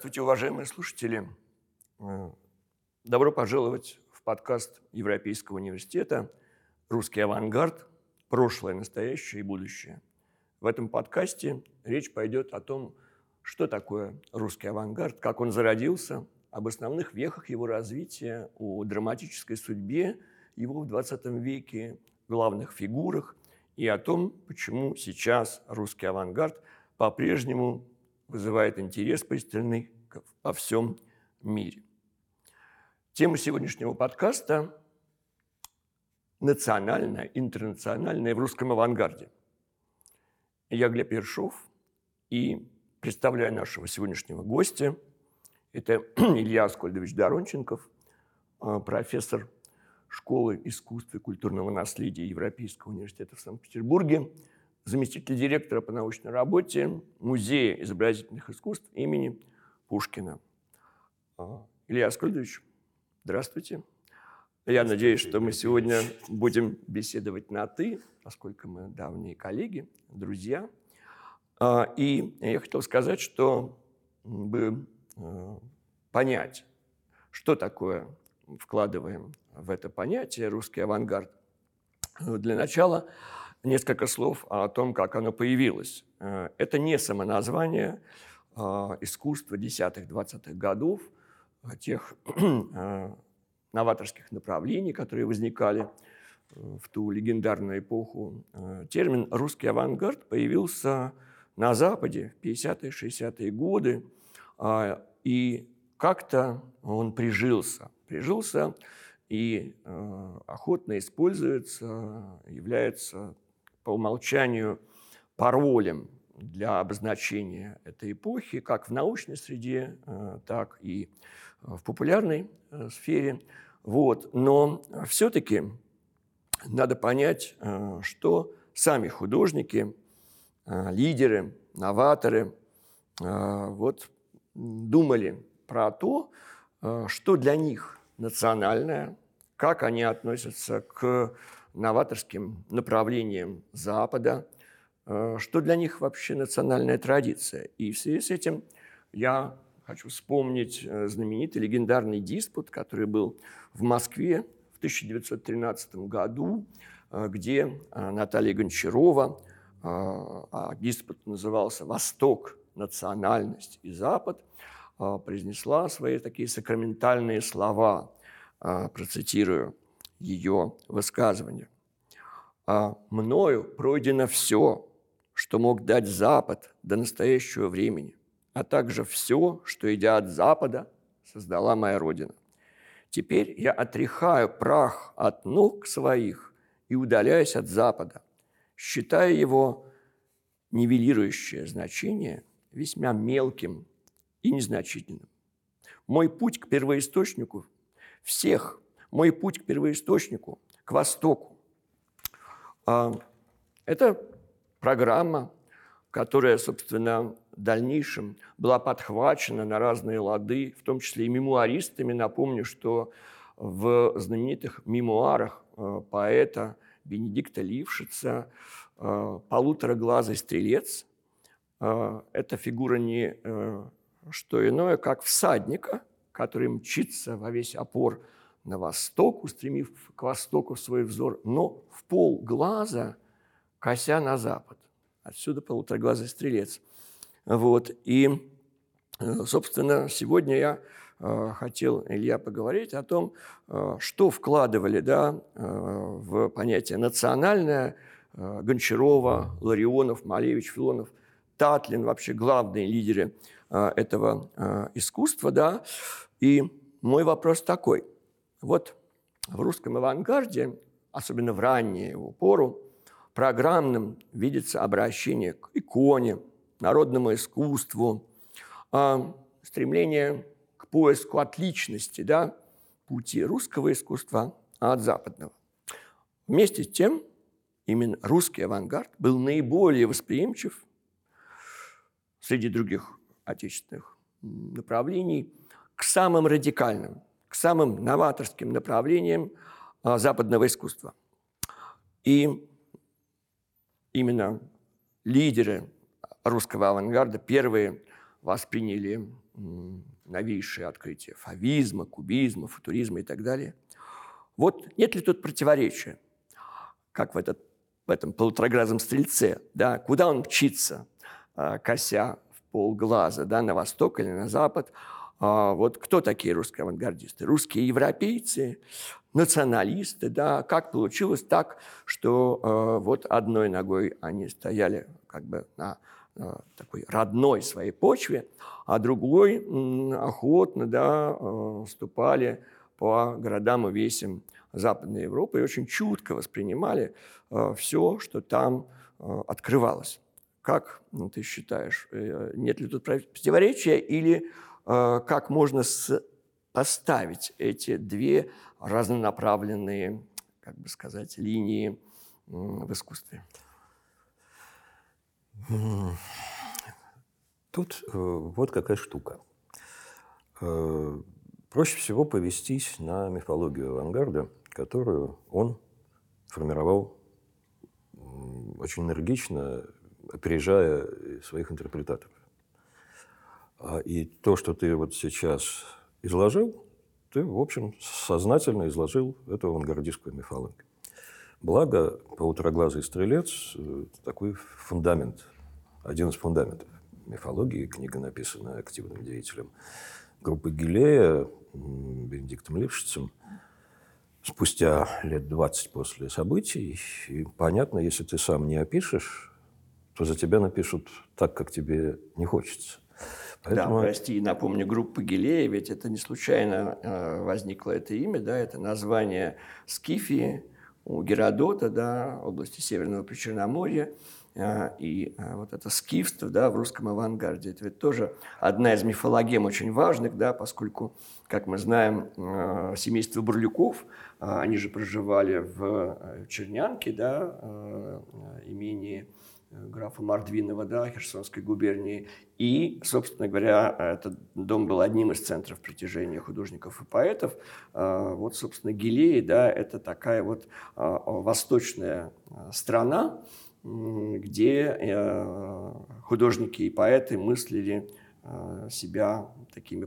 Здравствуйте, уважаемые слушатели. Э, добро пожаловать в подкаст Европейского университета «Русский авангард. Прошлое, настоящее и будущее». В этом подкасте речь пойдет о том, что такое русский авангард, как он зародился, об основных вехах его развития, о драматической судьбе его в 20 веке, главных фигурах и о том, почему сейчас русский авангард по-прежнему вызывает интерес пристальный во всем мире. Тема сегодняшнего подкаста – национальная, интернациональная в русском авангарде. Я Глеб Ершов и представляю нашего сегодняшнего гостя. Это Илья Аскольдович Доронченков, а, профессор школы искусства и культурного наследия Европейского университета в Санкт-Петербурге – заместитель директора по научной работе Музея изобразительных искусств имени Пушкина. А, Илья Аскольдович, здравствуйте. Я надеюсь, что мы сегодня будем беседовать на «ты», поскольку мы давние коллеги, друзья. А, и я хотел сказать, что бы э, понять, что такое вкладываем в это понятие русский авангард. Для начала несколько слов о том, как оно появилось. Э, это не самоназвание а искусства десятых-двадцатых годов, а тех э, новаторских направлений, которые возникали э, в ту легендарную эпоху. Термин «русский авангард» появился на Западе в 50-е, 60-е годы, а, и как-то он прижился. Прижился и охотно используется, является по умолчанию паролем для обозначения этой эпохи, как в научной среде, э, так и в популярной э, сфере. Вот. Но все-таки надо понять, э, что сами художники, лидеры, новаторы вот, думали про то, что для них национальное, как они относятся к новаторским направлением Запада, э, что для них вообще национальная традиция. И в связи с этим я хочу вспомнить э, знаменитый легендарный диспут, который был в Москве в 1913 году, э, где Наталья Гончарова, а диспут назывался «Восток, национальность и Запад», произнесла свои такие сакраментальные слова, процитирую – ее высказывания. А мною пройдено все, что мог дать Запад до настоящего времени, а также все, что, идя от Запада, создала моя Родина. Теперь я отряхаю прах от ног своих и удаляюсь от Запада, считая его нивелирующее значение весьма мелким и незначительным. Мой путь к первоисточнику всех мой путь к первоисточнику, к востоку. А, это программа, которая, собственно, в дальнейшем была подхвачена на разные лады, в том числе и мемуаристами. Напомню, что в знаменитых мемуарах э, поэта Бенедикта Лившица э, «Полутораглазый стрелец» э, – это фигура не что иное, как всадника, который мчится во весь опор на восток, устремив к востоку свой взор, но в пол глаза кося на запад. Отсюда полутораглазый стрелец. Вот. И, собственно, сегодня я э, хотел, Илья, поговорить о том, э, что вкладывали да, э, в понятие национальное Гончарова, Ларионов, Малевич, Филонов, Татлин, вообще главные лидеры этого искусства. Да? И мой вопрос такой – вот в русском авангарде, особенно в раннюю его пору, программным видится обращение к иконе, народному искусству, а стремление к поиску отличности, да, пути русского искусства от западного. Вместе с тем, именно русский авангард был наиболее восприимчив среди других отечественных направлений к самым радикальным самым новаторским направлениям а, западного искусства. И именно лидеры русского авангарда первые восприняли новейшие открытия фавизма, кубизма, футуризма и так далее. Вот нет ли тут противоречия, как в, этот, в этом полуторагразом стрельце, да, куда он мчится, а, кося в полглаза, да, на восток или на запад. А, вот кто такие русские авангардисты? Русские европейцы, националисты, да, как получилось так, что э, вот одной ногой они стояли как бы на э, такой родной своей почве, а другой охотно, да, э, ступали по городам и весям Западной Европы и очень чутко воспринимали э, все, что там открывалось. Как ну, ты считаешь, нет ли тут противоречия или как можно поставить эти две разнонаправленные, как бы сказать, линии в искусстве? Тут э, вот какая штука. Э, проще всего повестись на мифологию авангарда, которую он формировал очень энергично, опережая своих интерпретаторов. А, и то, что ты вот сейчас изложил, ты, в общем, сознательно изложил эту авангардистскую мифологию. Благо, «Полутораглазый стрелец» – такой фундамент, один из фундаментов мифологии. Книга написана активным деятелем группы Гилея, Бенедиктом Лившицем, спустя лет 20 после событий. И понятно, если ты сам не опишешь, то за тебя напишут так, как тебе не хочется. Поэтому... Да, прости, напомню, группа Гилея, ведь это не случайно э, возникло это имя, да, это название Скифии у Геродота, да, области Северного Причерноморья, э, и э, вот это скифство, да, в русском авангарде, это ведь тоже одна из мифологем очень важных, да, поскольку, как мы знаем, семейство Бурлюков, они же проживали в Чернянке, да, имении графа Мордвинова, да, Херсонской губернии. И, собственно говоря, этот дом был одним из центров притяжения художников и поэтов. А, вот, собственно, Гилеи, да, это такая вот а, восточная а, страна, где э, художники и поэты мыслили себя такими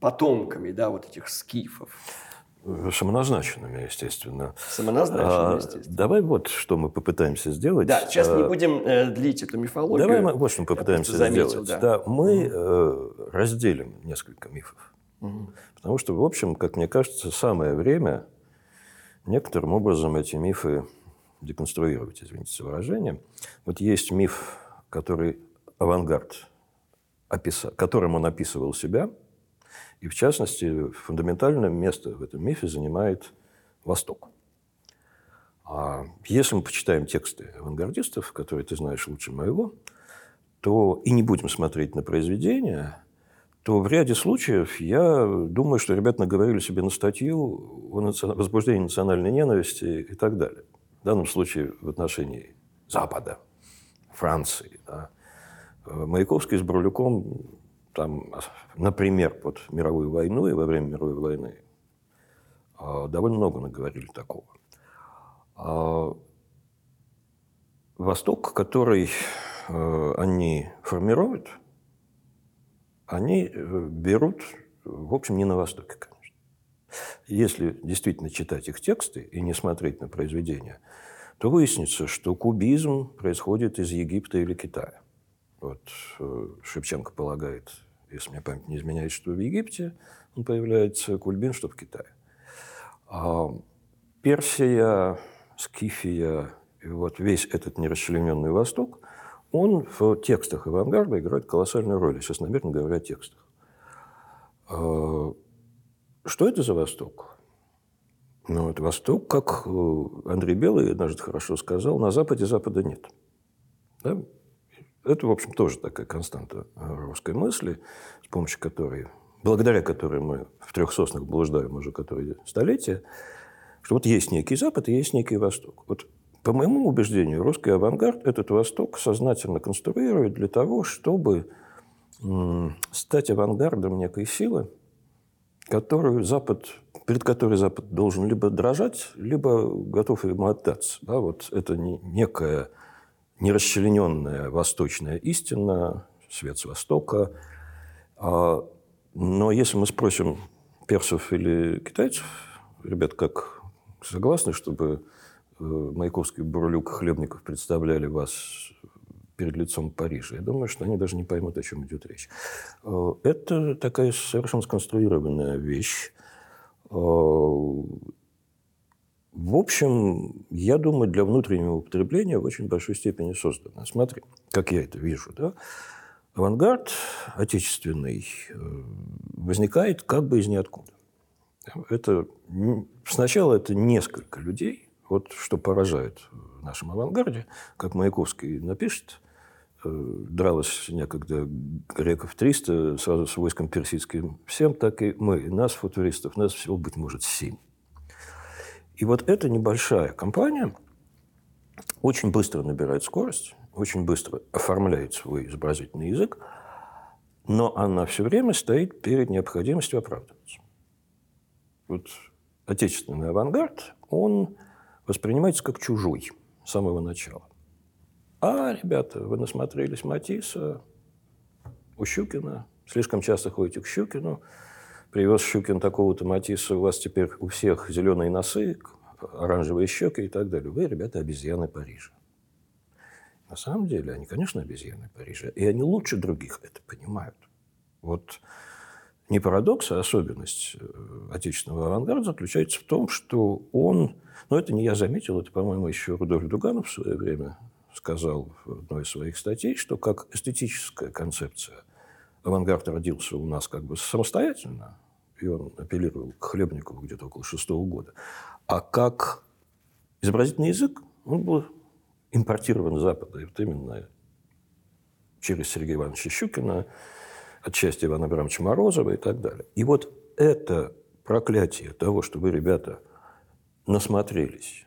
потомками, да, вот этих скифов. Самоназначенными, естественно. Самоназначенными, естественно. давай вот что мы попытаемся сделать. Да, сейчас не будем э, длить эту мифологию. Давай мы вот что мы попытаемся заметил, сделать. Да. Да, мы э, разделим несколько мифов. Угу. Потому что, в общем, как мне кажется, самое время некоторым образом эти мифы деконструировать, извините за выражение. Вот есть миф, который авангард, описал, которым он описывал себя – и в частности, фундаментальное место в этом мифе занимает Восток. А если мы почитаем тексты авангардистов, которые ты знаешь лучше моего, то и не будем смотреть на произведения, то в ряде случаев я думаю, что ребята наговорили себе на статью о возбуждении национальной ненависти и так далее. В данном случае в отношении Запада, Франции. Да. Маяковский с Брулюком там, например, под мировую войну и во время мировой войны а, довольно много наговорили такого. А, Восток, который э, они формируют, они э, берут, в общем, не на Востоке, конечно. Если действительно читать их тексты и не смотреть на произведения, то выяснится, что кубизм происходит из Египта или Китая. Вот э, Шевченко полагает, если мне память не изменяет, что в Египте он появляется, Кульбин, что в Китае. А Персия, Скифия и вот весь этот нерасчлененный Восток, он в текстах авангарда играет колоссальную роль. Сейчас намеренно говорю о текстах. А, что это за Восток? Ну, это Восток, как э, Андрей Белый однажды хорошо сказал, на Западе Запада нет. Да? Это, в общем, тоже такая константа русской мысли, с помощью которой, благодаря которой мы в трех соснах блуждаем уже которые столетия, что вот есть некий Запад и есть некий Восток. Вот по моему убеждению, русский авангард этот Восток сознательно конструирует для того, чтобы стать авангардом некой силы, которую Запад, перед которой Запад должен либо дрожать, либо готов ему отдаться. Да, вот это некая нерасчлененная восточная истина, свет с Востока, А, но если мы спросим персов или китайцев, ребят, как согласны, чтобы э, Маяковский, Бурлюк, Хлебников представляли вас перед лицом Парижа. Я думаю, что они даже не поймут, о чем идет речь. Э, это такая совершенно сконструированная вещь. В общем, я думаю, для внутреннего употребления в очень большой степени создана. Смотри, как я это вижу. Да? Авангард отечественный э, возникает как бы из ниоткуда. Это, сначала это несколько людей, вот что поражает в нашем авангарде, как Маяковский напишет, э, дралось некогда греков 300 сразу с войском персидским всем, так и мы. Нас, футуристов, нас всего, быть может, 7. И вот эта небольшая компания очень быстро набирает скорость, очень быстро оформляет свой изобразительный язык, но она все время стоит перед необходимостью оправдываться. Вот отечественный авангард, он воспринимается как чужой с самого начала. А, ребята, вы насмотрелись Матисса, у Щукина, слишком часто ходите к Щукину, привез Щукин такого-то Матисса, у вас теперь у всех зеленые носы, оранжевые щеки и так далее. Вы, ребята, обезьяны Парижа. На самом деле, они, конечно, обезьяны Парижа, и они лучше других это понимают. Вот не парадокс, а особенность э, отечественного авангарда заключается в том, что он, ну это не я заметил, это, по-моему, еще Рудольф Дуганов в свое время сказал в одной из своих статей, что как эстетическая концепция авангард родился у нас как бы самостоятельно, и он апеллировал к Хлебникову где-то около шестого года. А как изобразительный язык, он был импортирован с Запада. И вот именно через Сергея Ивановича Щукина, отчасти Ивана Абрамовича Морозова и так далее. И вот это проклятие того, что вы, ребята, насмотрелись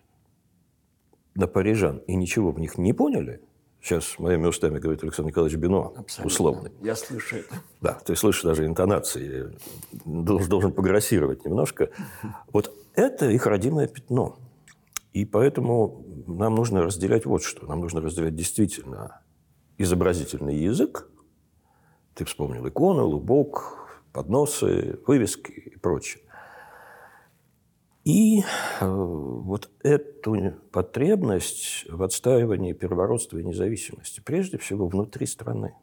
на парижан и ничего в них не поняли, Сейчас моими устами говорит Александр Николаевич Бино, Абсолютно. условный. Я слышу это. Да, ты слышишь даже интонации, должен, должен пограссировать немножко. Вот это их родимое пятно. И поэтому нам нужно разделять вот что. Нам нужно разделять действительно изобразительный язык. Ты вспомнил иконы, лубок, подносы, вывески и прочее. И э, вот эту потребность в отстаивании первородства и независимости, прежде всего внутри страны.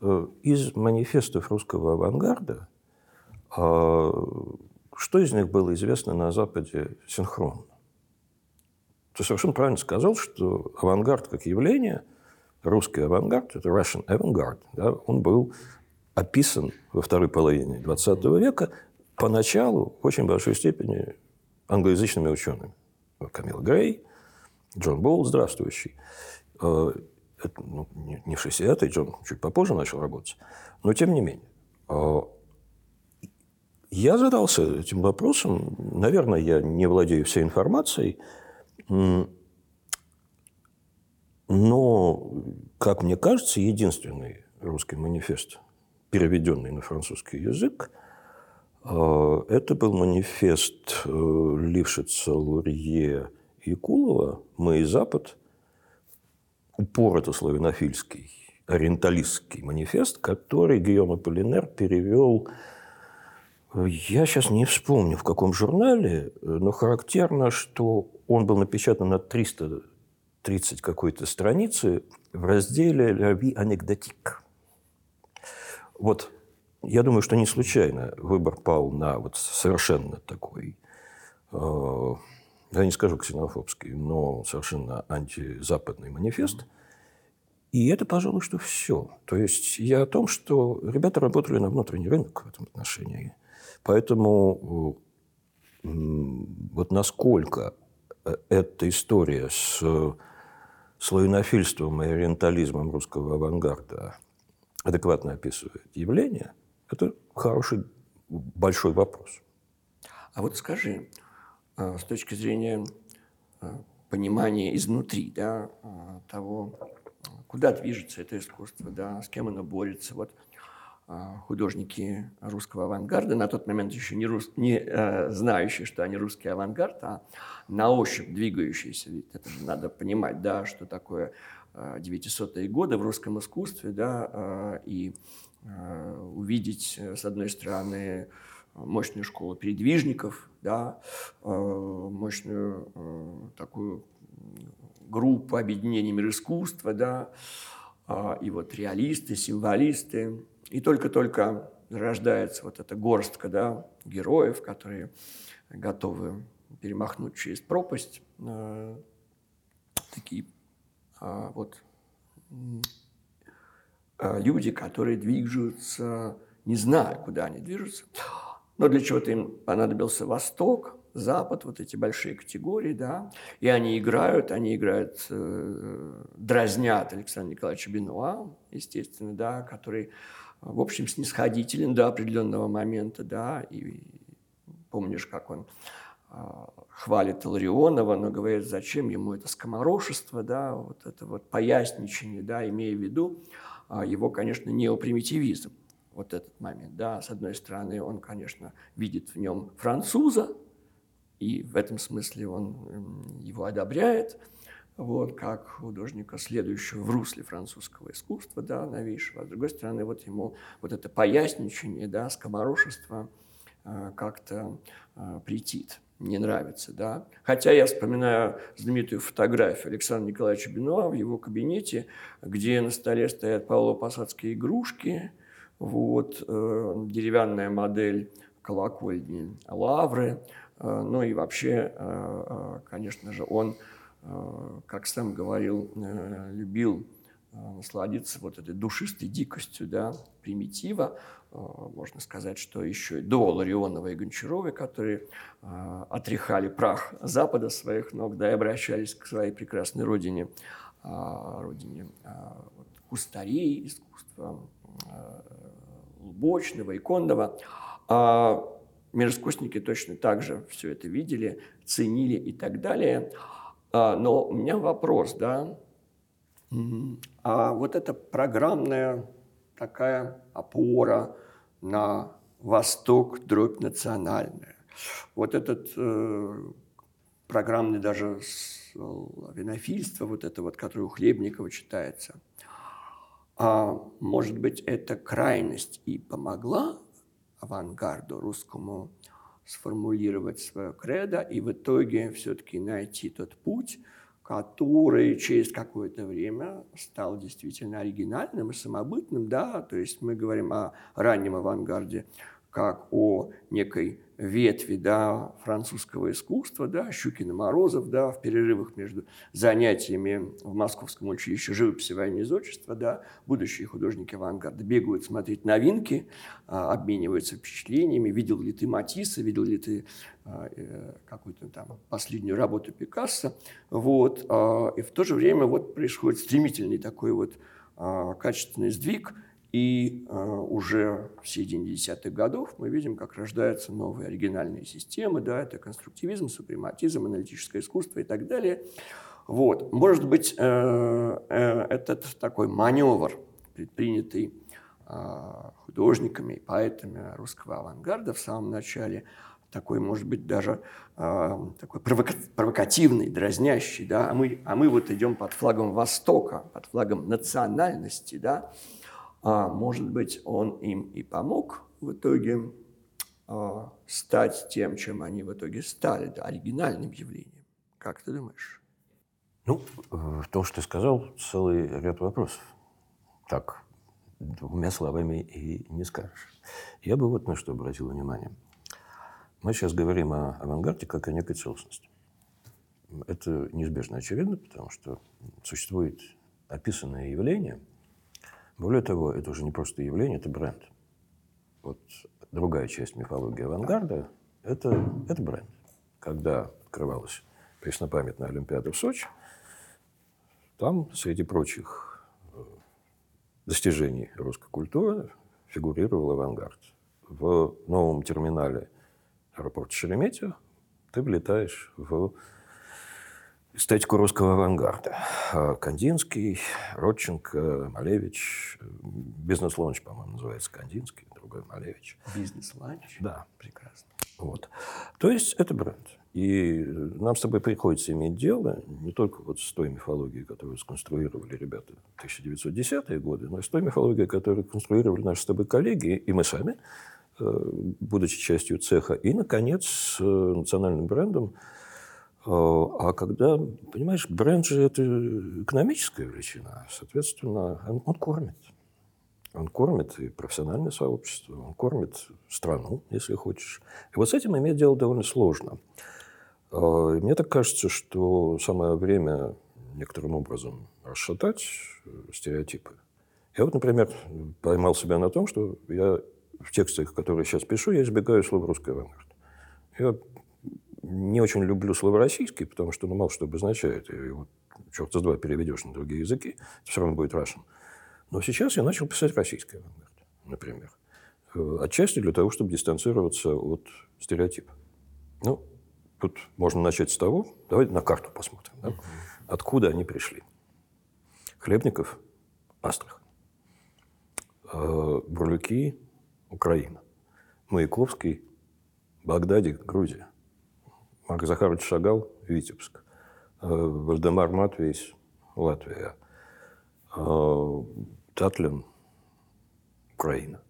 Э, из манифестов русского авангарда, э, что из них было известно на Западе синхронно? Ты совершенно правильно сказал, что авангард как явление, русский авангард, это Russian avantgarde, да, он был описан во второй половине XX века поначалу в очень большой степени англоязычными учеными. Камил Грей, Джон Болл, здравствующий. Э, это, ну, не в 60-е, Джон чуть попозже начал работать. Но тем не менее. Э, я задался этим вопросом. Наверное, я не владею всей информацией. Но, как мне кажется, единственный русский манифест, переведенный на французский язык, это был манифест э, Лившица, Лурье и Кулова «Мы и Запад», упорото славянофильский, ориенталистский манифест, который Гийом Аполлинер перевел, э, я сейчас не вспомню, в каком журнале, э, но характерно, что он был напечатан на 330 какой-то страницы в разделе «La vie anecdotique». Вот я думаю, что не случайно выбор пал на вот совершенно такой, э, я не скажу ксенофобский, но совершенно антизападный манифест. И это, пожалуй, что все. То есть я о том, что ребята работали на внутренний рынок в этом отношении. Поэтому э, вот насколько э, эта история с славянофильством и ориентализмом русского авангарда адекватно описывает явление – это хороший, большой вопрос. А вот скажи, а, с точки зрения а, понимания изнутри да, а, того, куда движется это искусство, да, с кем оно борется. Вот художники русского авангарда, на тот момент еще не, рус, не э, знающие, что они русский авангард, а на ощупь двигающиеся, ведь это же надо понимать, да, что такое 900-е годы в русском искусстве, да, и увидеть, с одной стороны, мощную школу передвижников, да, мощную такую группу объединений мир искусства, да, и вот реалисты, символисты. И только-только рождается вот эта горстка да, героев, которые готовы перемахнуть через пропасть. Э, такие э, вот э, люди, которые движутся, не зная, куда они движутся. Но для чего-то им понадобился Восток, Запад, вот эти большие категории, да, и они играют, они играют, э, дразнят Александра Николаевича Бенуа, естественно, да, который в общем, снисходителен до определенного момента, да, и помнишь, как он а, хвалит Ларионова, но говорит, зачем ему это скоморошество, да, вот это вот поясничание, да, имея в виду. а, его, конечно, неопримитивизм, вот этот момент, да, с одной стороны, он, конечно, видит в нем француза, и в этом смысле он его одобряет, вот, как художника, следующего в русле французского искусства, да, новейшего. А с другой стороны, вот ему вот это поясничание, да, скоморошество э, как-то э, претит, не нравится, да. Хотя я вспоминаю знаменитую фотографию Александра Николаевича Бенуа в его кабинете, где на столе стоят павлово-посадские игрушки, вот, э, деревянная модель колокольни Лавры, э, ну и вообще, э, э конечно же, он Э, как сам говорил, э, любил насладиться вот этой душистой дикостью, да, примитива. Можно сказать, что еще и до Ларионова и Гончарова, которые отряхали прах Запада своих ног, да, и обращались к своей прекрасной родине, родине кустарей, искусства Лубочного, Иконного. А мироискусники точно так же все это видели, ценили и так далее – а, но у меня вопрос, да, а вот эта программная такая опора на Восток, дробь национальная, вот этот э, программный даже винофильство, вот это вот, которое у Хлебникова читается, а, может быть, эта крайность и помогла авангарду русскому сформулировать свое кредо и в итоге все-таки найти тот путь, который через какое-то время стал действительно оригинальным и самобытным, да, то есть мы говорим о раннем авангарде как о некой ветви да, французского искусства, да, Щукин и Морозов, да, в перерывах между занятиями в Московском училище живописи войны изотчества, да, будущие художники авангарда бегают смотреть новинки, а, обмениваются впечатлениями, видел ли ты Матисса, видел ли ты а, э, какую-то там последнюю работу Пикассо, вот, а, и в то же время вот происходит стремительный такой вот качественный сдвиг – и э, уже в середине десятых годов мы видим, как рождаются новые оригинальные системы, да, это конструктивизм, супрематизм, аналитическое искусство и так далее. Вот. Может быть, э, э, этот такой маневр, предпринятый э, художниками и поэтами русского авангарда в самом начале, такой, может быть, даже э, такой провока провокативный, дразнящий, да, а мы, а мы вот идем под флагом Востока, под флагом национальности, да, а может быть, он им и помог в итоге а, стать тем, чем они в итоге стали, да, оригинальным явлением. Как ты думаешь? Ну, в том, что ты сказал, целый ряд вопросов. Так, двумя словами и не скажешь. Я бы вот на что обратил внимание. Мы сейчас говорим о авангарде как о некой целостности. Это неизбежно очевидно, потому что существует описанное явление – более того, это уже не просто явление, это бренд. Вот другая часть мифологии авангарда – это, это бренд. Когда открывалась преснопамятная Олимпиада в Сочи, там, среди прочих э, достижений русской культуры, фигурировал авангард. В новом терминале аэропорта Шереметьево ты влетаешь в эстетику русского авангарда. А, Кандинский, Родченко, Малевич. «Бизнес-лаунж», по-моему, называется Кандинский, другой Малевич. «Бизнес-лаунж»? Да. Прекрасно. Вот. То есть это бренд. И нам с тобой приходится иметь дело не только вот с той мифологией, которую сконструировали ребята в 1910-е годы, но и с той мифологией, которую конструировали наши с тобой коллеги и мы сами, э, будучи частью цеха. И, наконец, с национальным брендом. Э, а когда, понимаешь, бренд же это экономическая величина, соответственно, он, он кормит. Он кормит и профессиональное сообщество, он кормит страну, если хочешь. И вот с этим иметь дело довольно сложно. А, мне так кажется, что самое время некоторым образом расшатать э, стереотипы. Я вот, например, поймал себя на том, что я в текстах, которые сейчас пишу, я избегаю слова «русский авангард». Я не очень люблю слово «российский», потому что ну, мало что обозначает. И его черт с два переведешь на другие языки, все равно будет Russian. Но сейчас я начал писать российский авангард, например. Э, отчасти для того, чтобы дистанцироваться от стереотипа. Ну, тут можно начать с того, давайте на карту посмотрим, да? откуда они пришли. Хлебников – Астрахань. Э, Бурлюки – Украина. Маяковский – Багдадик, Грузия. Марк Захарович Шагал – Витебск. Э, Вальдемар Матвейс – Латвия. Татлин – Украина.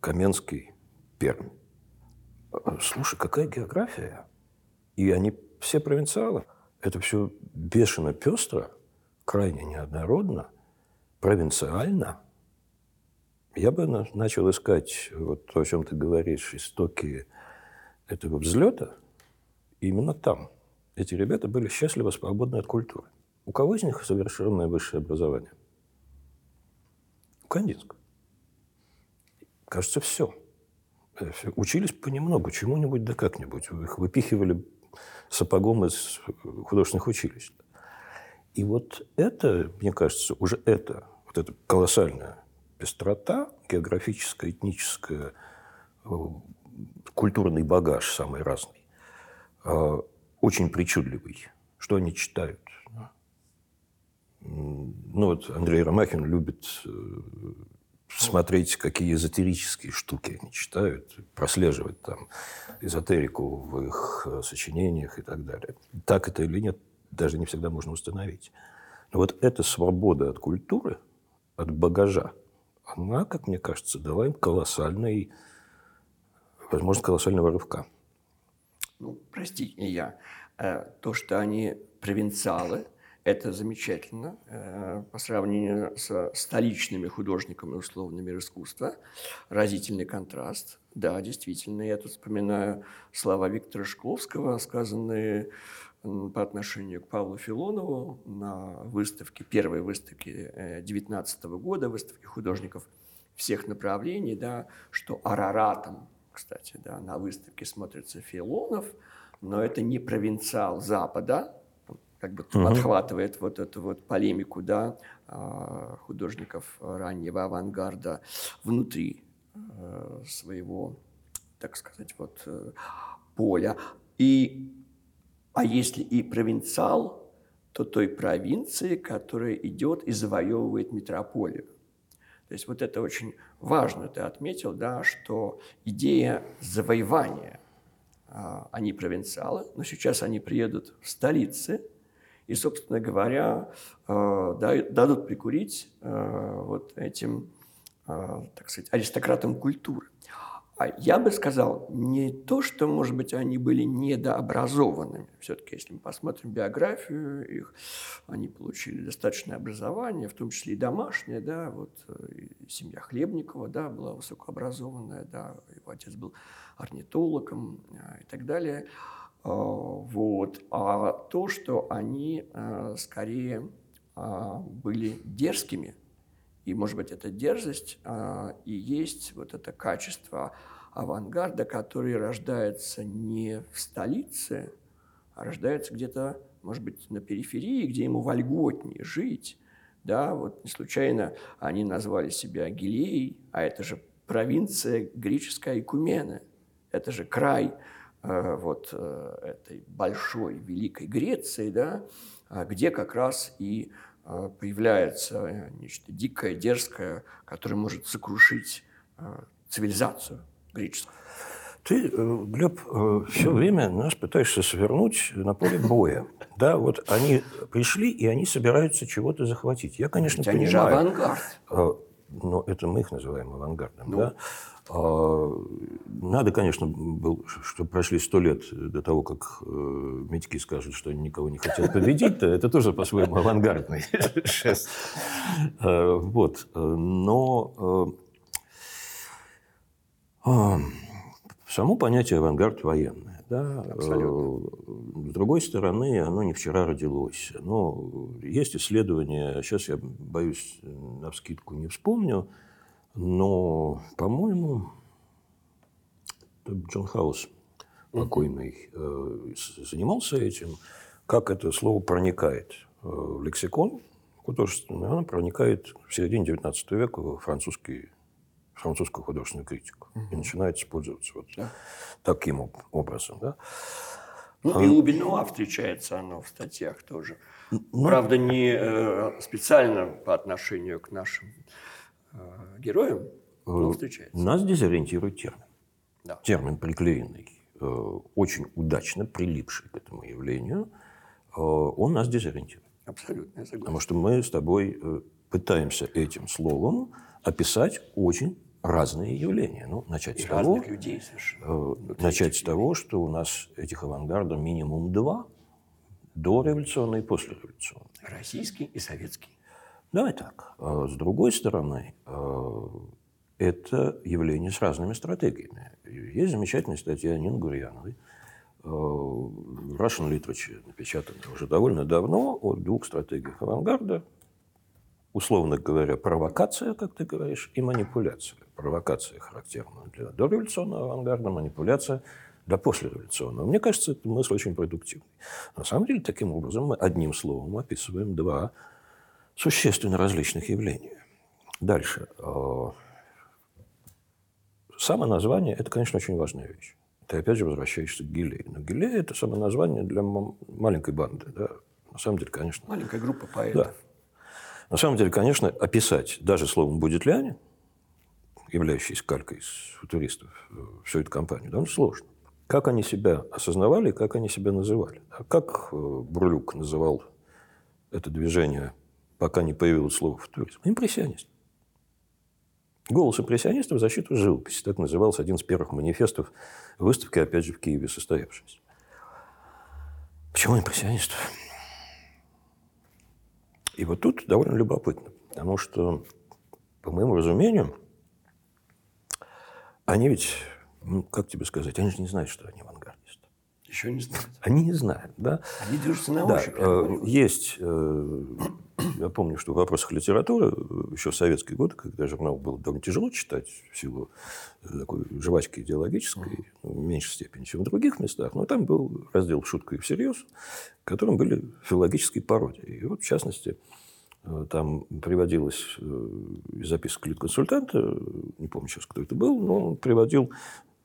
Каменский – Пермь. Слушай, какая география? И они все провинциалы. Это все бешено пестро, крайне неоднородно, провинциально. Я бы начал искать вот то, о чем ты говоришь, истоки этого взлета именно там. Эти ребята были счастливы, свободны от культуры. У кого из них совершенное высшее образование? У Кандинского. Кажется, все. Э, учились понемногу, чему-нибудь да как-нибудь. Их выпихивали сапогом из художественных училищ. И вот это, мне кажется, уже это, вот эта колоссальная пестрота, географическая, этническая, э, культурный багаж самый разный, очень причудливый. Что они читают? Ну вот Андрей Ромахин любит э, смотреть, какие эзотерические штуки они читают, прослеживать там эзотерику в их э, сочинениях и так далее. Так это или нет, даже не всегда можно установить. Но вот эта свобода от культуры, от багажа, она, как мне кажется, дала им колоссальный, возможно, колоссального рывка. Ну, прости я. Э, то, что они провинциалы, это замечательно э, по сравнению со столичными художниками условно мир искусства. Разительный контраст. Да, действительно, я тут вспоминаю слова Виктора Шкловского, сказанные по отношению к Павлу Филонову на выставке, первой выставке 19 года, выставке художников всех направлений, да, что Араратом, кстати, да, на выставке смотрится Филонов, но это не провинциал Запада, как бы угу. подхватывает вот эту вот полемику, да, а, художников раннего авангарда внутри э, своего, так сказать, вот э, поля. И, а если и провинциал, то той провинции, которая идет и завоевывает метрополию. То есть вот это очень важно, ты отметил, да, что идея завоевания, а, они провинциалы, но сейчас они приедут в столицы – и, собственно говоря, э, дадут прикурить э, вот этим, так сказать, аристократам культуры. А я бы сказал, не то, что, может быть, они были недообразованными. Все-таки, если мы посмотрим биографию их, они получили достаточное образование, в том числе и домашнее, да, вот и семья Хлебникова, да, была высокообразованная, да, его отец был орнитологом и так далее. А, вот. А то, что они а, скорее а, были дерзкими, и, может быть, эта дерзость и есть вот это качество авангарда, который рождается не в столице, а рождается где-то, может быть, на периферии, где ему вольготнее жить. Да, вот не случайно они назвали себя Гилеей, а это же провинция греческая Икумена. Это же край Э, вот э, этой большой великой Греции, да, а где как раз и появляется нечто дикое, дерзкое, которое может сокрушить цивилизацию греческую. Ты, э, Глеб, все время нас пытаешься свернуть на поле боя. Да, вот они пришли, и они собираются чего-то захватить. Я, конечно, Ведь они понимаю. же авангард. Но это мы их называем авангардом, ну. да? А, надо, конечно, был, чтобы прошли сто лет до того, как э, медики скажут, что они никого не хотят победить, то это тоже по-своему авангардный жест. А, вот. Но а, само понятие авангард военное. Да? Абсолютно. С другой стороны, оно не вчера родилось. Но есть исследования, сейчас я боюсь, на вскидку не вспомню, но, по-моему, Джон Хаус, покойный, занимался этим, как это слово проникает в лексикон художественный, оно проникает в середине XIX века в французский, французскую художественную критику угу. и начинает использоваться вот да. таким образом. Да? Ну, и у Бенуа встречается оно в статьях тоже. Ну, Правда, не специально по отношению к нашим Э, героем, он встречается. Нас дезориентирует термин. Да. Термин приклеенный, э, очень удачно прилипший к этому явлению, э, он нас дезориентирует. Абсолютно, я согласен. Потому что мы с тобой пытаемся этим словом описать очень разные явления. Ну, начать и с того, людей совершенно. начать с того, что у нас этих авангардов минимум два, дореволюционный и послереволюционный. Российский и советский. Давай так. А с другой стороны, а, это явление с разными стратегиями. Есть замечательная статья Нины Гурьяновой а, в Russian Literature, напечатанная уже довольно давно, о двух стратегиях авангарда. Условно говоря, провокация, как ты говоришь, и манипуляция. Провокация характерна для дореволюционного авангарда, манипуляция для послереволюционного. Мне кажется, эта мысль очень продуктивной. На самом деле, таким образом, мы одним словом описываем два существенно различных явлений. Дальше. Э, само название – это, конечно, очень важная вещь. Ты опять же возвращаешься к Гиле. Но Гиле – это само название для маленькой банды. Да? На самом деле, конечно... Маленькая группа поэтов. Да. На самом деле, конечно, описать даже словом «будетляне», являющийся калькой из футуристов, э, всю эту компанию, довольно сложно. Как они себя осознавали, как они себя называли. А как э, Брулюк называл это движение пока не появилось слово футуризм. Импрессионист. Голос импрессионистов в защиту живописи. Так назывался один из первых манифестов выставки, опять же, в Киеве состоявшейся. Почему импрессионистов? И вот тут довольно любопытно, потому что, по моему разумению, они ведь, ну, как тебе сказать, они же не знают, что они авангардисты. Еще не знают. Они не знают, да. Они движутся на да, ощупь. Э, есть э, я помню, что в вопросах литературы еще в советские годы, когда журнал был довольно тяжело читать в силу э, такой жвачки идеологической, ну, в меньшей степени, чем в других местах, но там был раздел «Шутка и всерьез», в котором были филологические пародии. И вот, в частности, э, там приводилось э, из записок литконсультанта, не помню сейчас, кто это был, но он приводил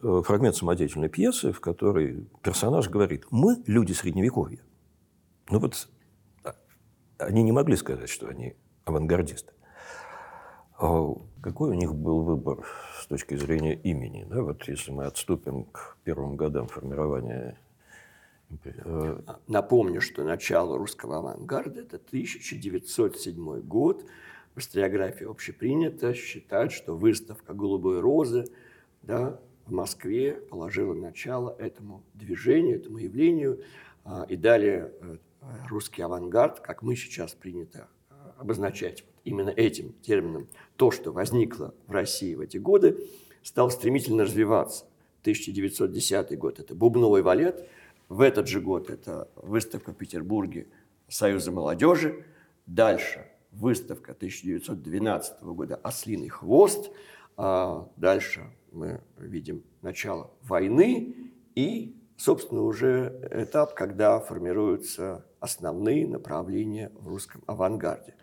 фрагмент самодеятельной пьесы, в которой персонаж говорит «Мы – люди Средневековья». Ну вот они не могли сказать, что они авангардисты. А какой у них был выбор с точки зрения имени? Да, вот если мы отступим к первым годам формирования э, Напомню, что начало русского авангарда – это 1907 год. В историографии общепринято считать, что выставка «Голубой розы» да, в Москве положила начало этому движению, этому явлению. А, и далее э, русский авангард, как мы сейчас принято э, обозначать именно этим термином, то, что возникло в России в эти годы, стал стремительно развиваться. 1910 год – это «Бубновый валет», в этот же год это выставка в Петербурге Союза молодежи, дальше выставка 1912 года «Ослиный хвост», а дальше мы видим начало войны и собственно, уже этап, когда формируются основные направления в русском авангарде.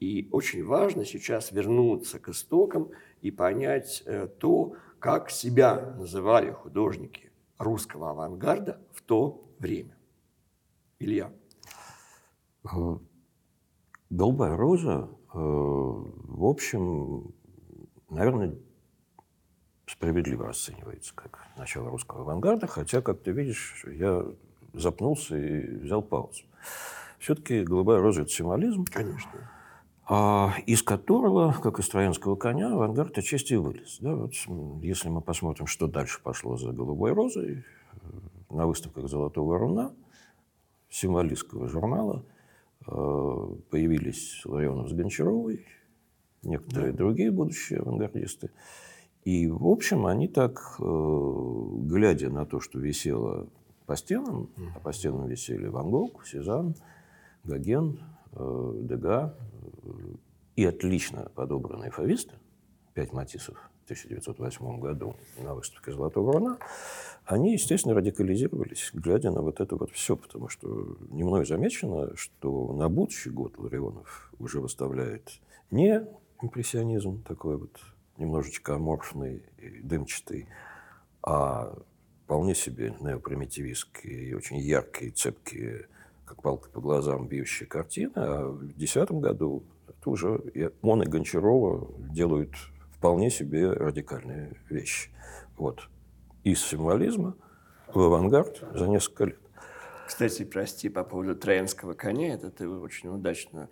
И очень важно сейчас вернуться к истокам и понять э, то, как себя называли художники русского авангарда в то время. Илья. Э, Голубая роза, э, в общем, наверное, справедливо расценивается как начало русского авангарда, хотя, как ты видишь, я запнулся и взял паузу. Все-таки «Голубая роза» — это символизм. Конечно. А, из которого, как из троянского коня, авангард отчасти вылез. Да, вот, если мы посмотрим, что дальше пошло за «Голубой розой», э, на выставках «Золотого руна», символистского журнала, э, появились Ларионов с Гончаровой, некоторые да. другие будущие авангардисты. И, в общем, они так, э, глядя на то, что висело по стенам, а по стенам висели Ван Гог, Сезанн, Гоген, э, Дега и отлично подобранные фависты, пять матисов в 1908 году на выставке «Золотого руна», они, естественно, радикализировались, глядя на вот это вот все, потому что не мной замечено, что на будущий год Ларионов уже выставляет не импрессионизм такой вот немножечко аморфный и дымчатый, а вполне себе неопримитивистские и очень яркие, цепкие, как палка по глазам бьющие картины. А в 2010 году это уже он и Гончарова делают вполне себе радикальные вещи. Вот. Из символизма в авангард за несколько лет. Кстати, прости, по поводу троянского коня, это ты очень удачно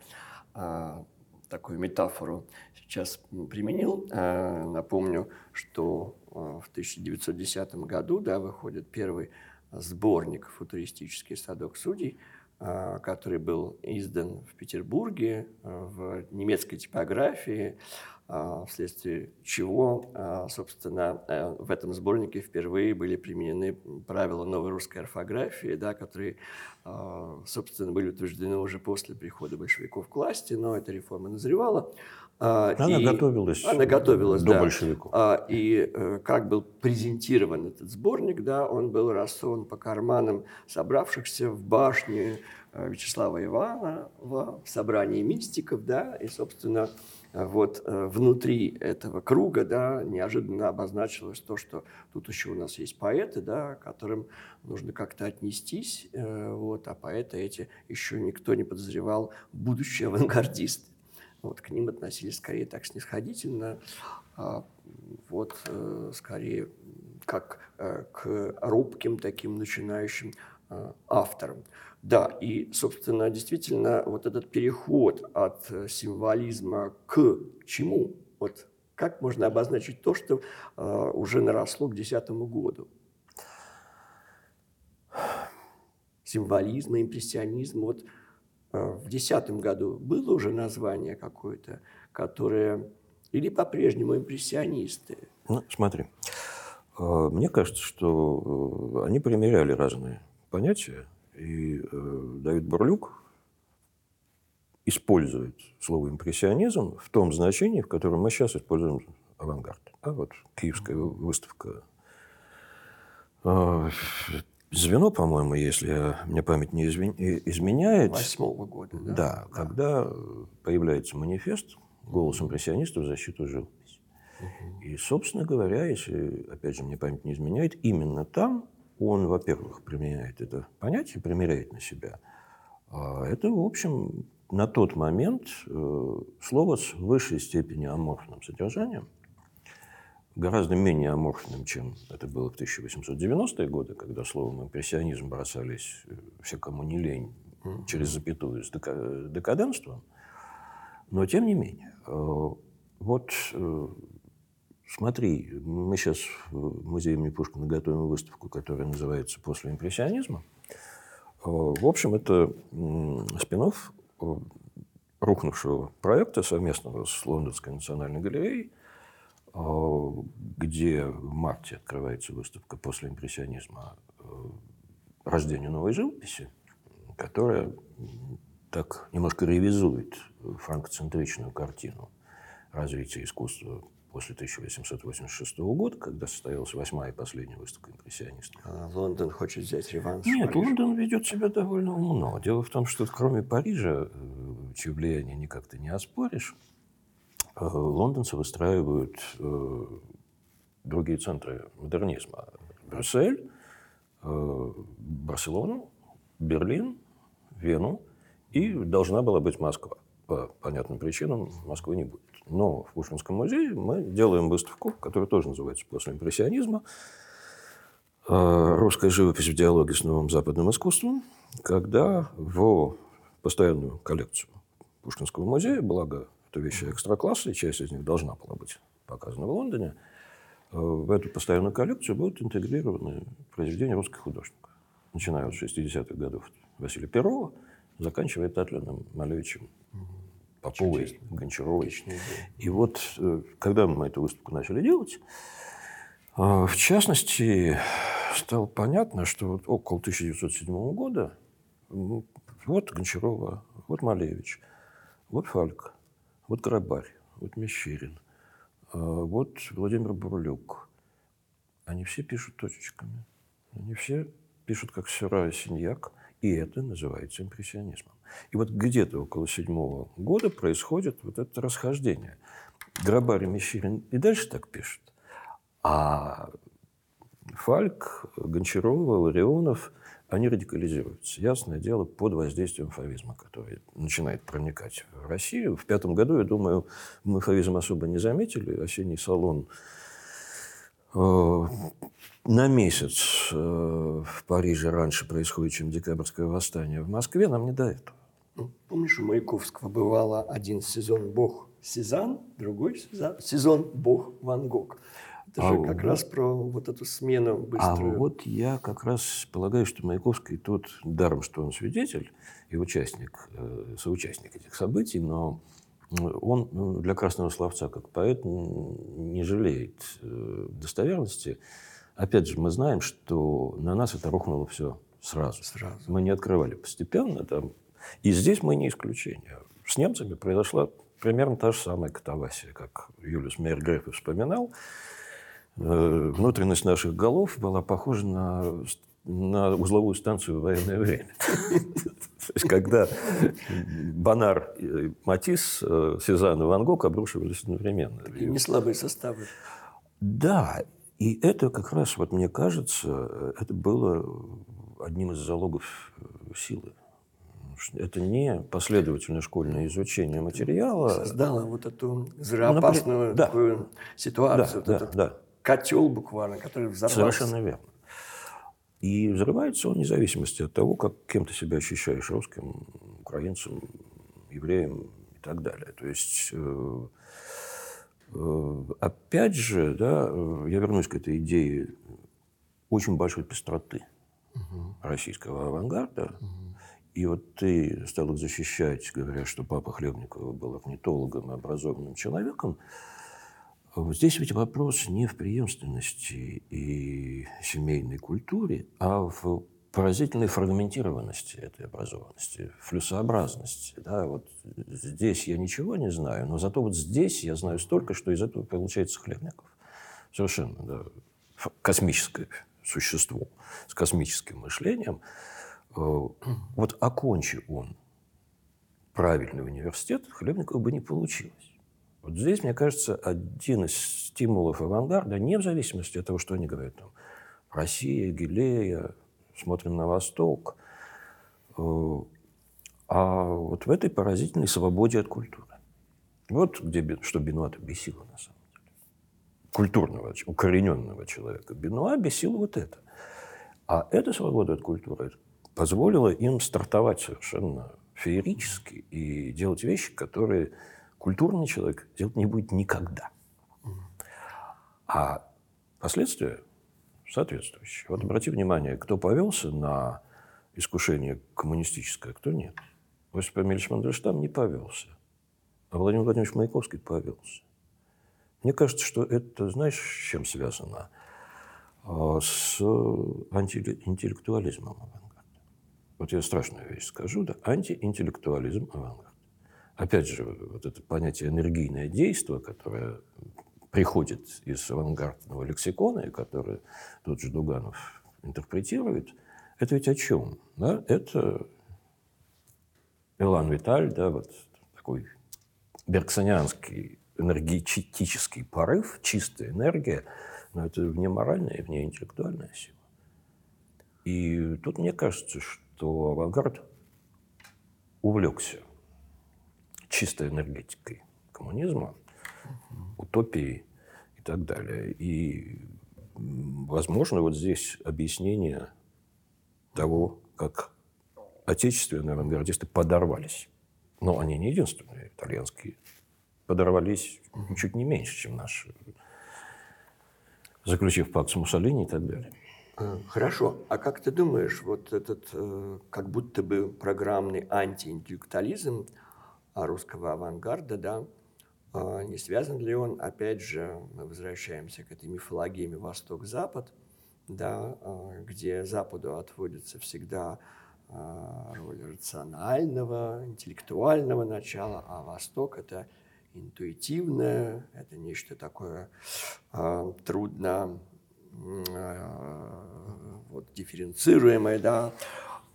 а, такую метафору сейчас применил. А, напомню, что в 1910 году да, выходит первый сборник «Футуристический садок судей», а, который был издан в Петербурге в немецкой типографии. Вследствие чего, собственно, э, в этом сборнике впервые были применены правила новой русской орфографии, да, которые, собственно, были утверждены уже после прихода большевиков к власти, но эта реформа назревала. Она и готовилась, она готовилась до да. большевиков. И э, как был презентирован этот сборник, да, он был рассован по карманам собравшихся в башне э, Вячеслава Ивана в собрании мистиков, да, и, собственно, вот э, внутри этого круга, да, неожиданно обозначилось то, что тут еще у нас есть поэты, да, которым нужно как-то отнестись, вот, а поэты эти еще никто не подозревал будущие авангардисты. Вот, к ним относились скорее так снисходительно, а, вот, э, скорее как к робким таким начинающим авторам. Да, и, собственно, действительно, вот этот переход от э, символизма к чему? Вот как можно обозначить то, что э, уже наросло к десятому году? Символизм, импрессионизм. Вот э, в десятом году было уже название какое-то, которое... Или по-прежнему импрессионисты? Ну, смотри. Э, мне кажется, что они примеряли разные понятия и э, Давид Бурлюк использует слово импрессионизм в том значении, в котором мы сейчас используем авангард. А вот киевская выставка. Э, звено, по-моему, если мне память не изменяет. Восьмого года, да? Да, когда появляется манифест «Голос импрессионистов в защиту живописи». Угу. И, собственно говоря, если, опять же, мне память не изменяет, именно там он, во-первых, применяет это понятие, примеряет на себя. А это, в общем, на тот момент э, слово с высшей степенью аморфным содержанием, гораздо менее аморфным, чем это было в 1890-е годы, когда словом импрессионизм бросались э, все, кому не лень, через запятую с декаденством. Но, тем не менее, э, вот Смотри, мы сейчас в музее имени Пушкина готовим выставку, которая называется «После импрессионизма». Э, в общем, это спин э, рухнувшего проекта совместного с Лондонской национальной галереей, э, где в марте открывается выставка после импрессионизма «Рождение новой живописи», которая так немножко ревизует франкоцентричную картину развития искусства после 1886 года, когда состоялась восьмая и последняя выставка импрессионистов. А Лондон хочет взять реванш? Нет, Лондон ведет себя довольно умно. Дело в том, что кроме Парижа, э, чье влияние никак ты не оспоришь, э, лондонцы выстраивают э, другие центры модернизма. Брюссель, Барселону, Берлин, Вену и должна была быть Москва. По понятным причинам Москвы не будет. Но в Пушкинском музее мы делаем выставку, которая тоже называется «После импрессионизма», э, «Русская живопись в диалоге с новым западным искусством», когда в постоянную коллекцию Пушкинского музея, благо это вещи экстра-класса, и часть из них должна была быть показана в Лондоне, э, в эту постоянную коллекцию будут интегрированы произведения русских художников. Начиная от 60-х годов Василия Перова, заканчивая Татлиным, Малевичем, Поповой, Гончаровой. И вот, э, когда мы эту выставку начали делать, э, в частности, стало понятно, что вот около 1907 года вот Гончарова, вот Малевич, вот Фальк, вот Карабарь, вот Мещерин, э, вот Владимир Бурлюк. Они все пишут точечками. Они все пишут как Сюра и Синьяк, и это называется импрессионизмом. И вот где-то около седьмого года происходит вот это расхождение. Грабарь и Мещерин и дальше так пишут. А Фальк, Гончарова, Ларионов, они радикализируются. Ясное дело, под воздействием фавизма, который начинает проникать в Россию. В пятом году, я думаю, мы фавизм особо не заметили. Осенний салон э, на месяц э, в Париже раньше происходит, чем декабрьское восстание в Москве, нам не до этого. Ну, помнишь, у Маяковского бывало один сезон «Бог Сезанн», другой сезон, «Бог Ван Гог». Это а же как вот, раз про вот эту смену быструю. А вот я как раз полагаю, что Маяковский тот, даром, что он свидетель и участник, э, соучастник этих событий, но он ну, для красного словца, как поэт, не жалеет э, достоверности. Опять же, мы знаем, что на нас это рухнуло все сразу. сразу. Мы не открывали постепенно. Там. И здесь мы не исключение. С немцами произошла примерно та же самая катавасия, как Юлиус Мейергреф вспоминал. Внутренность наших голов была похожа на, на узловую станцию в военное время. То есть, когда Бонар, Матис, э, Сезанн и Ван Гог обрушивались одновременно. Такие не слабые составы. Да, и это как раз, вот мне кажется, это было одним из залогов силы. Это не последовательное школьное изучение материала. Создало вот эту звероопасную ну, такую да. ситуацию. Да, вот да, да котел буквально, который взорвался. Совершенно верно. И взрывается он вне зависимости от того, как кем ты себя ощущаешь, русским, украинцем, евреем и так далее. То есть, э, э, опять же, да, я вернусь к этой идее очень большой пестроты угу. российского авангарда. Угу. И вот ты стал их защищать, говоря, что папа Хлебникова был орнитологом и образованным человеком. Здесь ведь вопрос не в преемственности и семейной культуре, а в поразительной фрагментированности этой образованности, флюсообразности. Да, вот здесь я ничего не знаю, но зато вот здесь я знаю столько, что из этого получается Хлебников. Совершенно да, космическое существо с космическим мышлением. Э, вот окончи он правильный университет, Хлебникова бы не получилось. Вот здесь, мне кажется, один из стимулов авангарда, не в зависимости от того, что они говорят, там, Россия, Гилея, смотрим на Восток, э, а вот в этой поразительной свободе от культуры. Вот где, что Бенуата бесило, на самом деле. Культурного, укорененного человека. Бенуа бесило вот это. А эта свобода от культуры позволила им стартовать совершенно феерически и делать вещи, которые культурный человек делать не будет никогда. А последствия соответствующие. Вот обрати внимание, кто повелся на искушение коммунистическое, кто нет. Осип Эмильевич Мандельштам не повелся, а Владимир Владимирович Маяковский повелся. Мне кажется, что это, знаешь, с чем связано? А, с антиинтеллектуализмом авангарда. Вот я страшную вещь скажу, да, антиинтеллектуализм авангарда. Опять же, вот это понятие энергийное действие, которое приходит из авангардного лексикона, и которое тот же Дуганов интерпретирует, это ведь о чем? Да? Это Элан Виталь, да, вот такой бергсонианский энергетический порыв, чистая энергия, но это вне моральная и вне интеллектуальная сила. И тут мне кажется, что авангард увлекся чистой энергетикой коммунизма, утопии и так далее. И, возможно, вот здесь объяснение того, как отечественные авангардисты подорвались. Но они не единственные итальянские. Подорвались чуть не меньше, чем наши, заключив пакт с Муссолини и так далее. Э, хорошо. А как ты думаешь, вот этот э, как будто бы программный антиинтеллектуализм русского авангарда, да, э, не связан ли он, опять же, мы возвращаемся к этой мифологеме Восток-Запад, да, где Западу отводится всегда роль рационального, интеллектуального начала, а Восток – это интуитивное, это нечто такое трудно вот, дифференцируемое, да,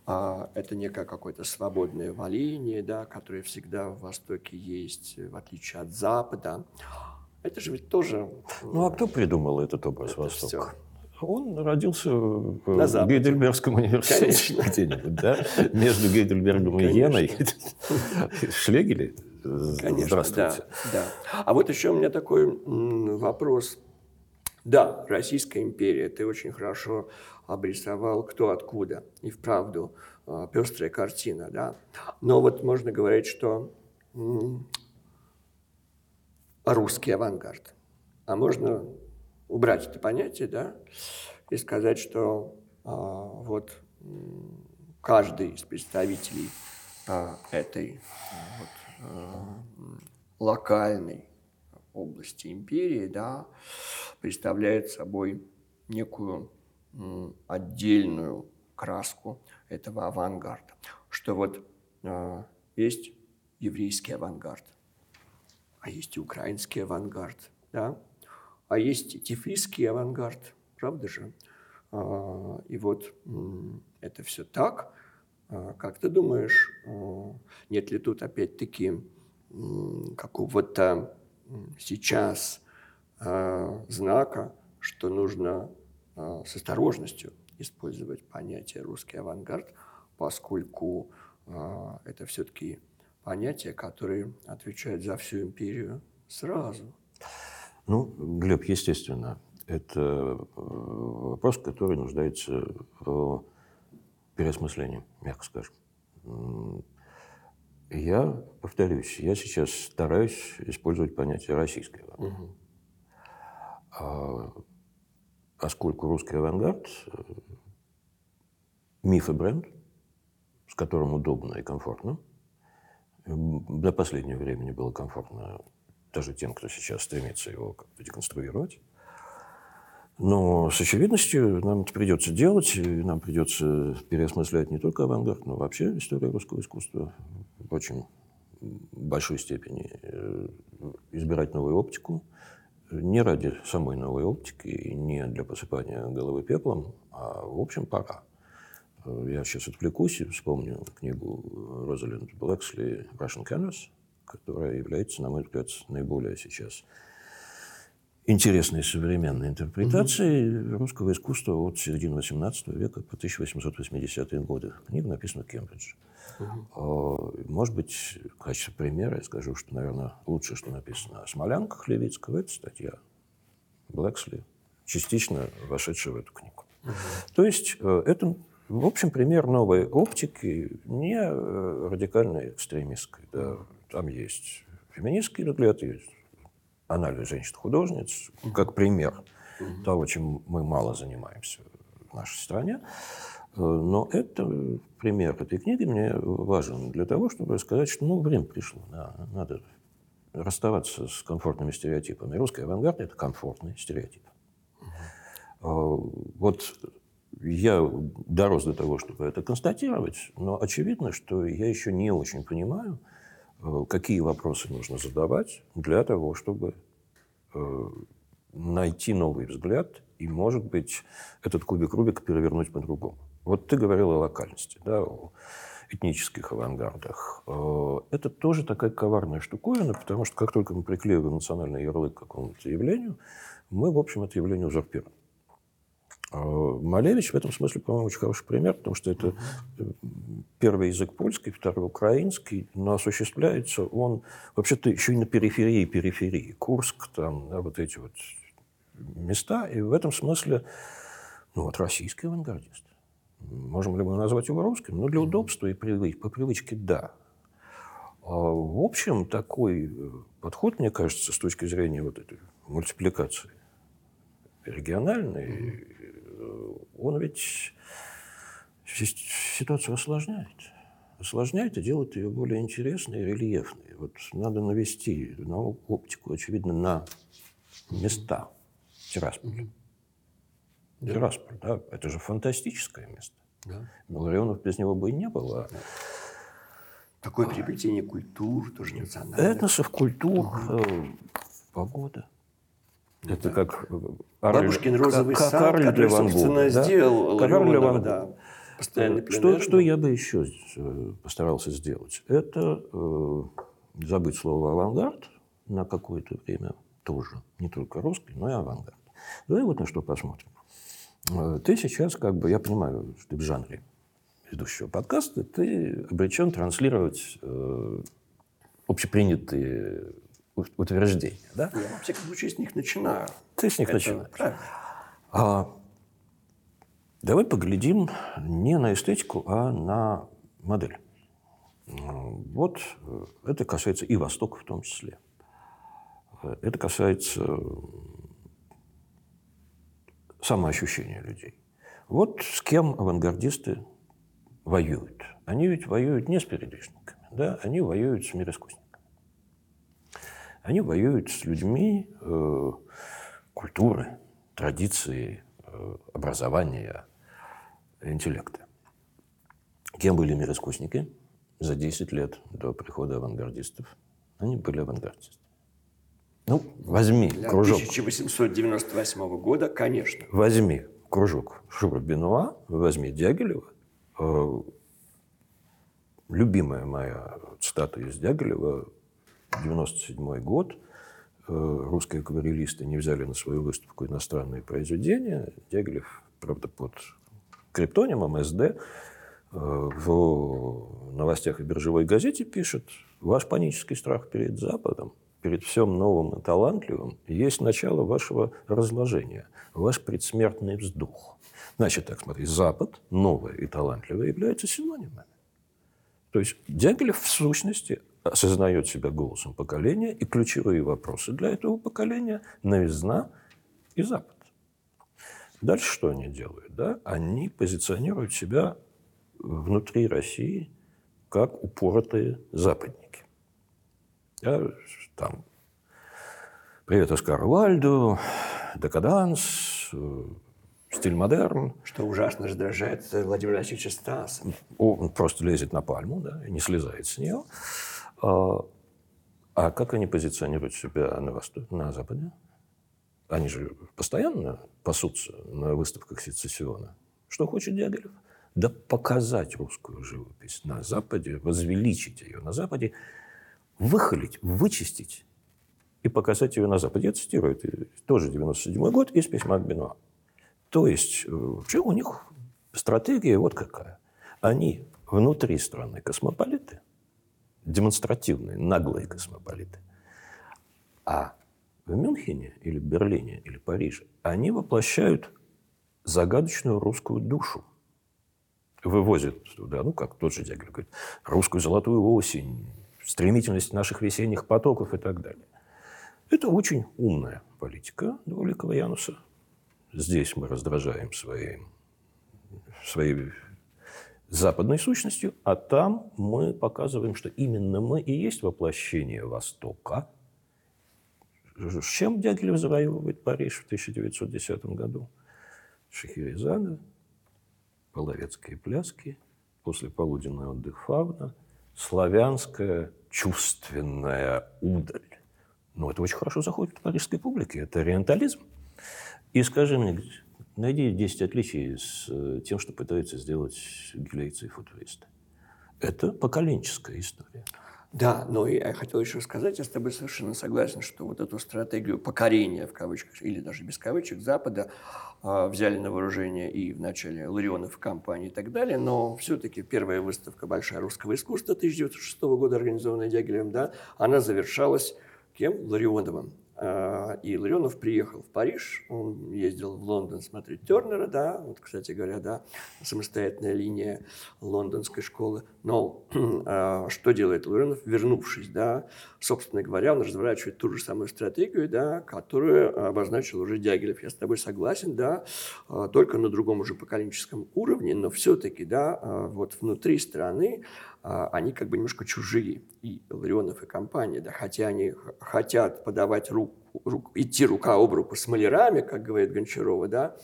а это некое какое-то свободное валение, да, которое всегда в Востоке есть, в отличие от Запада. Это же ведь тоже... Ну, а кто придумал этот образ это Востока? Все. Он родился в Гейдельбергском университете где-нибудь, да? Между Гейдельбергом и Йеной. Шлегели? Конечно, Здравствуйте. Да, да. А вот еще у меня такой вопрос да, Российская империя, ты очень хорошо обрисовал, кто откуда. И вправду а, пестрая картина, да. Но вот можно говорить, что русский авангард. А можно убрать это понятие, да, и сказать, что а, вот каждый из представителей а, этой вот, локальной области империи, да, представляет собой некую отдельную краску этого авангарда. Что вот э, есть еврейский авангард, а есть и украинский авангард, да? а есть тифлисский авангард, правда же? Э, и вот это все так. Э, как ты думаешь, нет ли тут опять-таки какого-то сейчас знака, что нужно с осторожностью использовать понятие русский авангард, поскольку э, это все-таки понятие, которое отвечает за всю империю сразу. Ну, Глеб, естественно, это вопрос, который нуждается в переосмыслении, мягко скажем. Я повторюсь, я сейчас стараюсь использовать понятие российский авангард. Угу. Поскольку русский авангард э, миф и бренд, с которым удобно и комфортно, до последнего времени было комфортно даже тем, кто сейчас стремится его деконструировать. Но с очевидностью нам это придется делать, и нам придется переосмыслять не только авангард, но вообще историю русского искусства в очень большой степени, э, избирать новую оптику, не ради самой новой оптики, не для посыпания головы пеплом, а в общем пора. Э, я сейчас отвлекусь и вспомню книгу Розалинд Блэксли «Russian Canvas», которая является, на мой взгляд, наиболее сейчас интересной современной интерпретацией mm-hmm. русского искусства от середины XVIII века по 1880-е годы. Книга написана в Кембридже. Mm-hmm. Может быть, в качестве примера я скажу, что, наверное, лучше, что написано о смолянках Левицкого, это статья Блэксли, частично вошедшая в эту книгу. Mm-hmm. То есть э, это, в общем, пример новой оптики, не э, радикальной экстремистской. Да. Там есть феминистский взгляд, есть анализ женщин-художниц, как пример того, чем мы мало занимаемся в нашей стране. Э, но это пример этой книги мне важен для того, чтобы сказать, что ну, время пришло. Да, надо расставаться с комфортными стереотипами. Русский авангард – это комфортный стереотип. Угу. Вот я дорос до того, чтобы это констатировать, но очевидно, что я еще не очень понимаю, Э, какие вопросы нужно задавать для того, чтобы э, найти новый взгляд и, может быть, этот кубик Рубика перевернуть по-другому. Вот ты говорил о локальности, да, о этнических авангардах. Э, это тоже такая коварная штуковина, потому что как только мы приклеиваем национальный ярлык к какому-то явлению, мы, в общем, это явление узурпируем. А Малевич в этом смысле, по-моему, очень хороший пример, потому что это первый язык польский, второй украинский, но осуществляется он вообще-то еще и на периферии периферии. Курск, там, да, вот эти вот места. И в этом смысле, ну вот, российский авангардист. Можем ли мы назвать его русским? Ну, для удобства и привыч, по привычке – да. А в общем, такой э, подход, мне кажется, с точки зрения вот этой мультипликации региональной, э, он ведь ситуацию осложняет. Осложняет и делает ее более интересной и рельефной. Вот надо навести на оптику, очевидно, на места Тирасполя. Да. Тирасполь, да, это же фантастическое место. Да. Ларионов без него бы и не было. Да. Такое переплетение культур, тоже национальных. Этносов, культур, угу. погода. Это как э, Бабушкин розовый как, сад, Карль который, собственно, да? сделал Карль Леонова, да. Постоянный э, что, что я бы еще э, постарался сделать? Это э, забыть слово «авангард» на какое-то время тоже. Не только русский, но и авангард. Давай вот на что посмотрим. Ты сейчас, как бы, я понимаю, что ты в жанре ведущего подкаста, ты обречен транслировать э, общепринятые утверждения. Да? Я, во всяком случае, с них начинаю. Ты с них Это начинаешь. А, давай поглядим не на эстетику, а на модель. Вот э, это касается и Востока в том числе. Это касается самоощущения людей. Вот с кем авангардисты воюют. Они ведь воюют не с передвижниками, да? они воюют с мироискусниками. Они воюют с людьми э, культуры, традиции, э, образования, интеллекта. Кем были мироискусники за 10 лет до прихода авангардистов? Они были авангардисты. Ну, возьми Для кружок. 1898 года, конечно. Возьми кружок Шура Бенуа, возьми Дягилева. Э, любимая моя цитата из Дягилева 97 год. Э, русские акварелисты не взяли на свою выставку иностранные произведения. Дягилев, правда, под криптонимом СД э, в новостях и биржевой газете пишет «Ваш панический страх перед Западом, перед всем новым и талантливым, есть начало вашего разложения, ваш предсмертный вздох». Значит, так смотри, Запад, новое и талантливое, являются синонимами. То есть Дягилев в сущности осознает себя голосом поколения, и ключевые вопросы для этого поколения – новизна и Запад. Дальше что они делают? Да? Они позиционируют себя внутри России как упоротые западники. Да, там, привет Оскару Вальду, декаданс, стиль модерн. Что ужасно раздражает Владимира Васильевича Стаса. Он просто лезет на пальму да, и не слезает с нее. А, а как они позиционируют себя на, Востоке, на Западе? Они же постоянно пасутся на выставках сецессиона. Что хочет Дягилев? Да показать русскую живопись на Западе, возвеличить ее на Западе, выхолить, вычистить и показать ее на Западе. Я цитирую, это тоже 97 год из письма к Бенуа. То есть, э, что у них стратегия вот какая. Они внутри страны космополиты, демонстративные, наглые космополиты. А в Мюнхене или Берлине или Париже они воплощают загадочную русскую душу. Вывозят туда, ну, как тот же Дягилев говорит, русскую золотую осень, стремительность наших весенних потоков и так далее. Это очень умная политика Двуликова Януса. Здесь мы раздражаем своим, своей западной сущностью, а там мы показываем, что именно мы и есть воплощение Востока. С чем Дягилев завоевывает Париж в 1910 году? Шахерезада, половецкие пляски, после полуденный отдых фауна, славянская чувственная удаль. Ну, это очень хорошо заходит в парижской публике. Это ориентализм. И скажи мне, Найди 10 отличий с э, тем, что пытаются сделать гилейцы и футуристы. Это поколенческая история. Да, но я хотел еще сказать, я с тобой совершенно согласен, что вот эту стратегию покорения, в кавычках, или даже без кавычек, Запада э, взяли на вооружение и в начале Ларионов компании и так далее, но все-таки первая выставка «Большая русского искусства» 1906 года, организованная Дягилевым, да, она завершалась кем? Ларионовым. А, и Ларионов приехал в Париж, он ездил в Лондон смотреть Тернера, да, вот, кстати говоря, да, самостоятельная линия лондонской школы. Но а, что делает Ларионов, вернувшись, да, собственно говоря, он разворачивает ту же самую стратегию, да, которую обозначил уже Дягилев. Я с тобой согласен, да, а, только на другом уже поколенческом уровне, но все-таки, да, вот внутри страны они как бы немножко чужие, и Ларионов, и компания, да, хотя они хотят подавать руку, руку, идти рука об руку с малярами, как говорит Гончарова, да,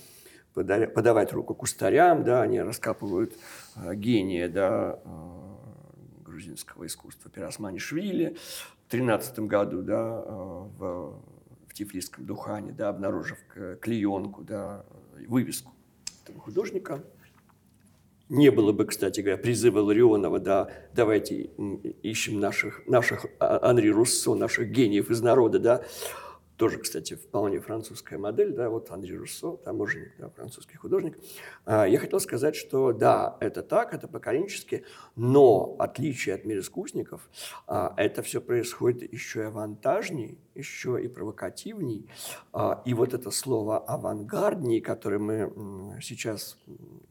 подавать руку кустарям, да, они раскапывают а, гения, да, а, грузинского искусства Пиросманишвили в 13 году, да, в, в Тифлисском Духане, да, обнаружив клеенку, да, вывеску этого художника – не было бы, кстати говоря, призыва Ларионова, да, давайте ищем наших, наших а, Анри Руссо, наших гениев из народа, да, тоже, кстати, вполне французская модель, да, вот Андрей Руссо, таможенник, да, французский художник. А, я хотел сказать, что да, это так, это поколенчески, но отличие от мироискусников, а, это все происходит еще и авантажней, еще и провокативней. А, и вот это слово авангардней, которое мы сейчас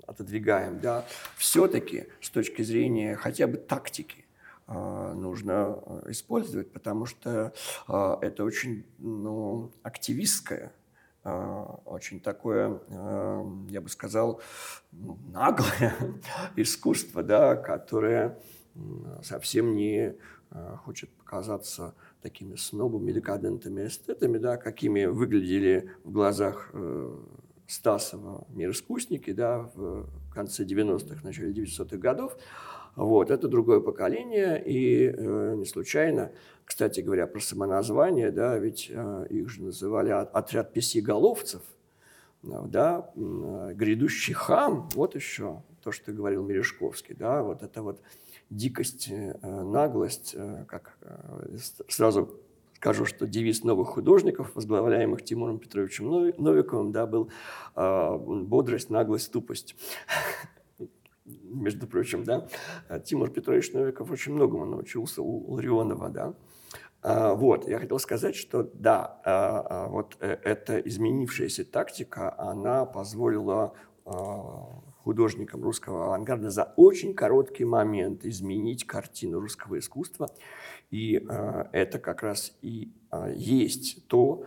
отодвигаем, да, все-таки с точки зрения хотя бы тактики, нужно а, использовать, потому что а, это очень ну, активистское, очень такое, я бы сказал, ну, наглое искусство, да, которое совсем не хочет показаться такими снобами, декадентами, эстетами, да, какими выглядели в глазах э, Стасова мироискусники да, в конце 90-х, начале 900-х годов. Вот, это другое поколение, и э, не случайно, кстати говоря, про самоназвание, да, ведь э, их же называли отряд песиголовцев, да, э, грядущий хам, вот еще то, что говорил Мережковский, да, вот это вот дикость, э, наглость, э, как э, сразу скажу, что девиз новых художников, возглавляемых Тимуром Петровичем Новиковым, да, был э, бодрость, наглость, тупость между прочим, да, Тимур Петрович Новиков очень многому научился у Ларионова, да. А, вот, я хотел сказать, что да, а, а, вот э, эта изменившаяся тактика, она позволила художникам русского авангарда за очень короткий момент изменить картину русского искусства. И это как раз и есть то,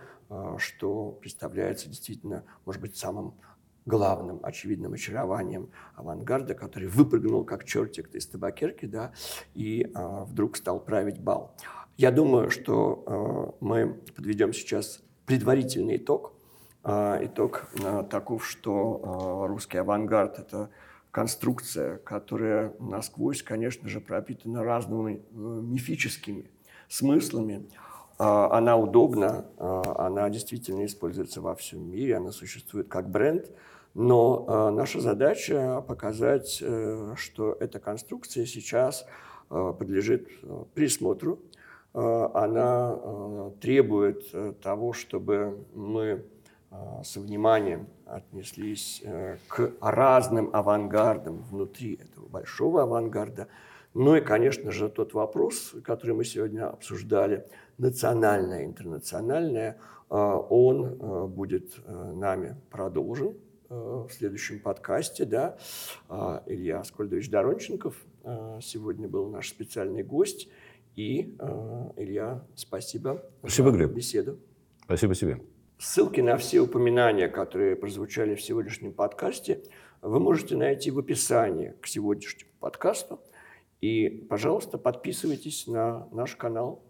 что представляется действительно, может быть, самым главным очевидным очарованием авангарда, который выпрыгнул как чертик из табакерки, да, и а, вдруг стал править бал. Я думаю, что а, мы подведем сейчас предварительный итог. А, итог а, таков, что а, русский авангард – это конструкция, которая насквозь, конечно же, пропитана разными э, мифическими смыслами. А, она удобна, а, она действительно используется во всем мире, она существует как бренд – но э, наша задача показать, э, что эта конструкция сейчас э, подлежит э, присмотру. Э, она э, требует э, того, чтобы мы э, со вниманием отнеслись э, к разным авангардам внутри этого большого авангарда. Ну и, конечно же, тот вопрос, который мы сегодня обсуждали, национальное, интернациональное, э, он будет нами продолжен в следующем подкасте, да, а, Илья Аскольдович Доронченков э, сегодня был наш специальный гость. И, э, Илья, спасибо, спасибо за Глеб. беседу. Спасибо тебе. Ссылки на все упоминания, которые прозвучали в сегодняшнем подкасте, вы можете найти в описании к сегодняшнему подкасту. И, пожалуйста, подписывайтесь на наш канал